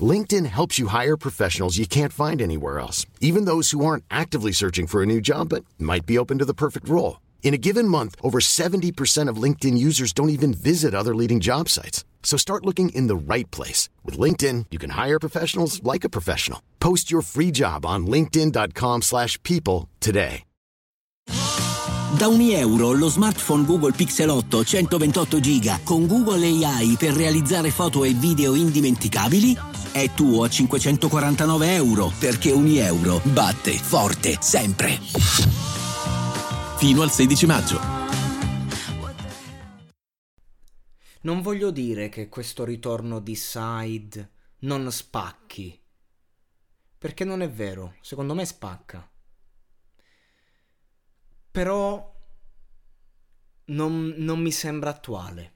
LinkedIn helps you hire professionals you can't find anywhere else, even those who aren't actively searching for a new job but might be open to the perfect role. In a given month, over 70% of LinkedIn users don't even visit other leading job sites. So start looking in the right place. With LinkedIn, you can hire professionals like a professional. Post your free job on linkedin.com slash people today. Da ogni euro lo smartphone Google Pixel 8 128 GB con Google AI per realizzare foto e video indimenticabili è tuo a 549 euro perché ogni euro batte forte sempre. Fino al 16 maggio. Non voglio dire che questo ritorno di Side non spacchi. Perché non è vero, secondo me spacca. Però non, non mi sembra attuale.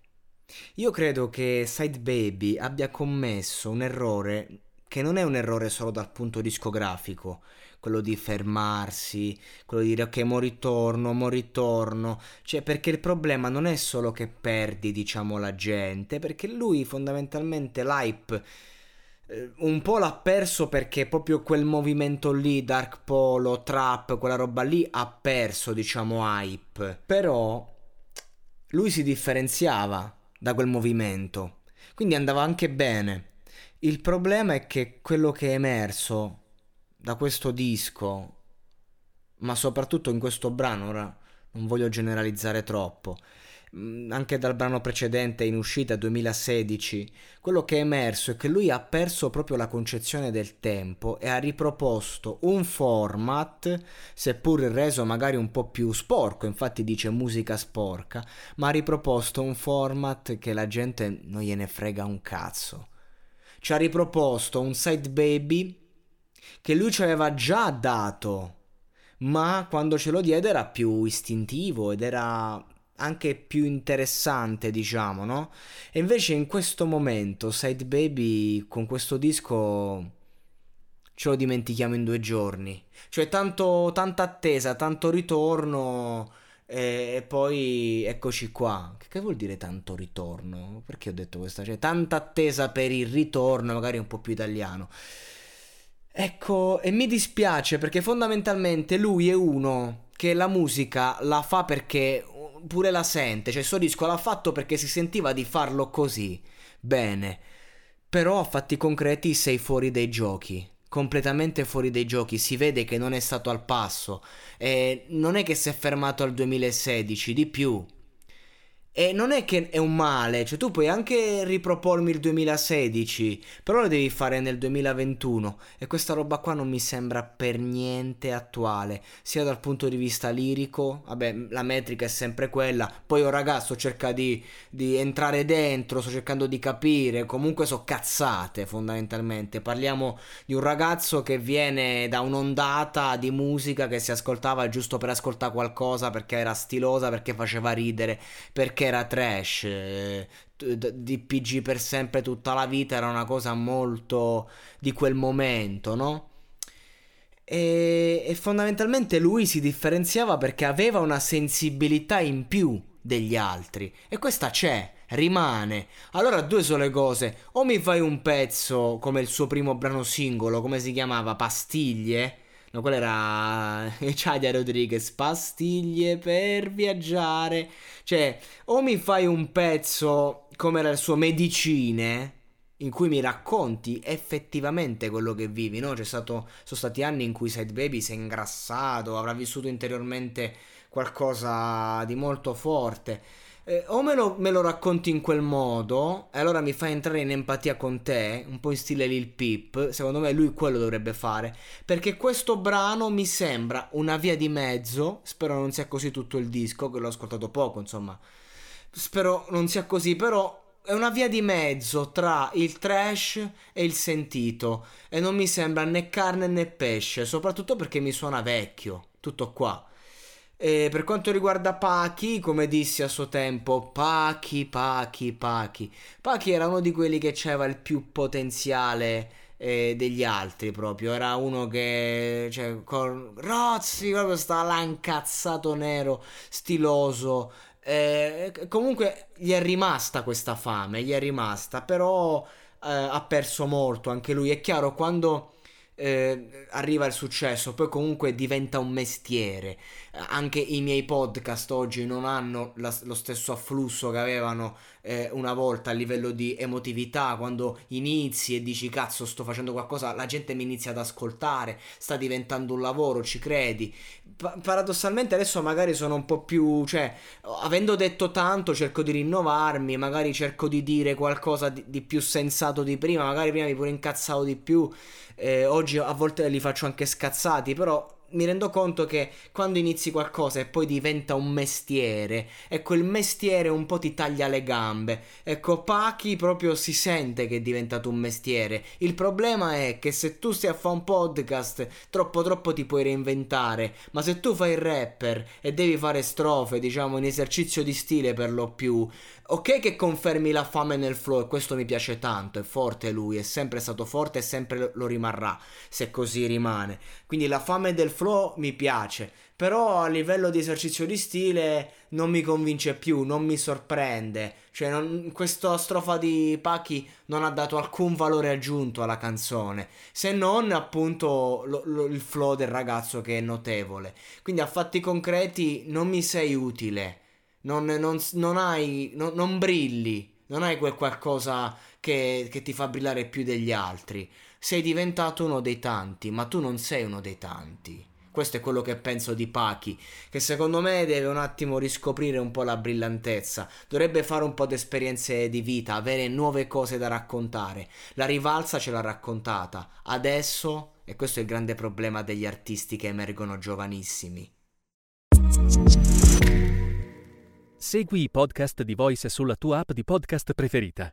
Io credo che Side Baby abbia commesso un errore che non è un errore solo dal punto discografico, quello di fermarsi, quello di dire ok, mo ritorno, mo ritorno, cioè perché il problema non è solo che perdi, diciamo, la gente, perché lui fondamentalmente l'hype eh, un po' l'ha perso perché proprio quel movimento lì, Dark Polo, Trap, quella roba lì ha perso, diciamo, hype. Però lui si differenziava da quel movimento, quindi andava anche bene. Il problema è che quello che è emerso da questo disco, ma soprattutto in questo brano, ora non voglio generalizzare troppo, anche dal brano precedente in uscita 2016, quello che è emerso è che lui ha perso proprio la concezione del tempo e ha riproposto un format, seppur reso magari un po' più sporco, infatti dice musica sporca, ma ha riproposto un format che la gente non gliene frega un cazzo. Ci ha riproposto un side baby che lui ci aveva già dato, ma quando ce lo diede era più istintivo ed era anche più interessante, diciamo, no? E invece in questo momento Side Baby con questo disco ce lo dimentichiamo in due giorni. Cioè tanto, tanta attesa, tanto ritorno e, poi eccoci qua. Che, che, vuol dire tanto ritorno? Perché ho detto questa? Cioè tanta attesa per il ritorno, magari un po' più italiano. Ecco, e mi dispiace perché fondamentalmente lui è uno che la musica la fa perché pure la sente, cioè il suo disco l'ha fatto perché si sentiva di farlo così. Bene. Però a fatti concreti sei fuori dai giochi. Completamente fuori dai giochi, si vede che non è stato al passo. E non è che si è fermato al 2016, di più. E non è che è un male, cioè tu puoi anche ripropormi il 2016, però lo devi fare nel 2021 e questa roba qua non mi sembra per niente attuale, sia dal punto di vista lirico, vabbè la metrica è sempre quella, poi un ragazzo cerca di, di entrare dentro, sto cercando di capire, comunque so cazzate fondamentalmente, parliamo di un ragazzo che viene da un'ondata di musica che si ascoltava giusto per ascoltare qualcosa perché era stilosa, perché faceva ridere, perché era trash, eh, DPG per sempre tutta la vita era una cosa molto di quel momento, no? E, e, fondamentalmente lui si differenziava perché aveva una sensibilità in più degli altri e questa c'è, rimane. Allora due sono le cose, o mi fai un pezzo come il suo primo brano singolo, come si chiamava, Pastiglie, No, quella era Chadia Rodriguez, pastiglie per viaggiare. Cioè, o mi fai un pezzo come era il suo Medicine, in cui mi racconti effettivamente quello che vivi, no? C'è stato, sono stati anni in cui Side Baby si è ingrassato, avrà vissuto interiormente qualcosa di molto forte. Eh, o me lo, me lo, racconti in quel modo, e allora mi fai entrare in empatia con te, un po' in stile Lil Peep. Secondo me lui quello dovrebbe fare. Perché questo brano mi sembra una via di mezzo. Spero non sia così tutto il disco, che l'ho ascoltato poco, insomma. Spero non sia così, però è una via di mezzo tra il trash e il sentito e non mi sembra né carne né pesce, soprattutto perché mi suona vecchio, tutto qua. E per quanto riguarda Pachi, come dissi a suo tempo, Pachi, Pachi, Pachi. Pachi era uno di quelli che aveva il più potenziale eh, degli altri proprio. Era uno che, cioè, con Rozzi, proprio stava là nero, stiloso. Eh, comunque gli è rimasta questa fame, gli è rimasta, però eh, ha perso molto anche lui. È chiaro, quando eh, arriva il successo, poi comunque diventa un mestiere. Anche i miei podcast oggi non hanno la, lo stesso afflusso che avevano eh, una volta a livello di emotività. Quando inizi e dici cazzo, sto facendo qualcosa, la gente mi inizia ad ascoltare, sta diventando un lavoro, ci credi. Pa- paradossalmente adesso magari sono un po' più, cioè, avendo detto tanto, cerco di rinnovarmi, magari cerco di dire qualcosa di, di più sensato di prima, magari prima mi pure incazzavo di più eh, oggi a volte li faccio anche scazzati, però mi rendo conto che quando inizi qualcosa e poi diventa un mestiere, ecco il mestiere un po' ti taglia le gambe. Ecco, Pachi proprio si sente che è diventato un mestiere. Il problema è che se tu stai a fare un podcast, troppo troppo ti puoi reinventare, ma se tu fai il rapper e devi fare strofe, diciamo in esercizio di stile per lo più, ok che confermi la fame nel flow e questo mi piace tanto, è forte lui, è sempre stato forte e sempre lo rimarrà, se così rimane. Quindi la fame del mi piace, però a livello di esercizio di stile non mi convince più, non mi sorprende. Cioè, non, questa strofa di Pachi non ha dato alcun valore aggiunto alla canzone, se non appunto lo, lo, il flow del ragazzo che è notevole. Quindi a fatti concreti non mi sei utile, non, non, non hai, non, brilli, non hai quel qualcosa che, che ti fa brillare più degli altri sei diventato uno dei tanti, ma tu non sei uno dei tanti. Questo è quello che penso di Pachi, che secondo me deve un attimo riscoprire un po' la brillantezza, dovrebbe fare un po' di esperienze di vita, avere nuove cose da raccontare. La rivalsa ce l'ha raccontata, adesso, e questo è il grande problema degli artisti che emergono giovanissimi. Segui i podcast di Voice sulla tua app di podcast preferita.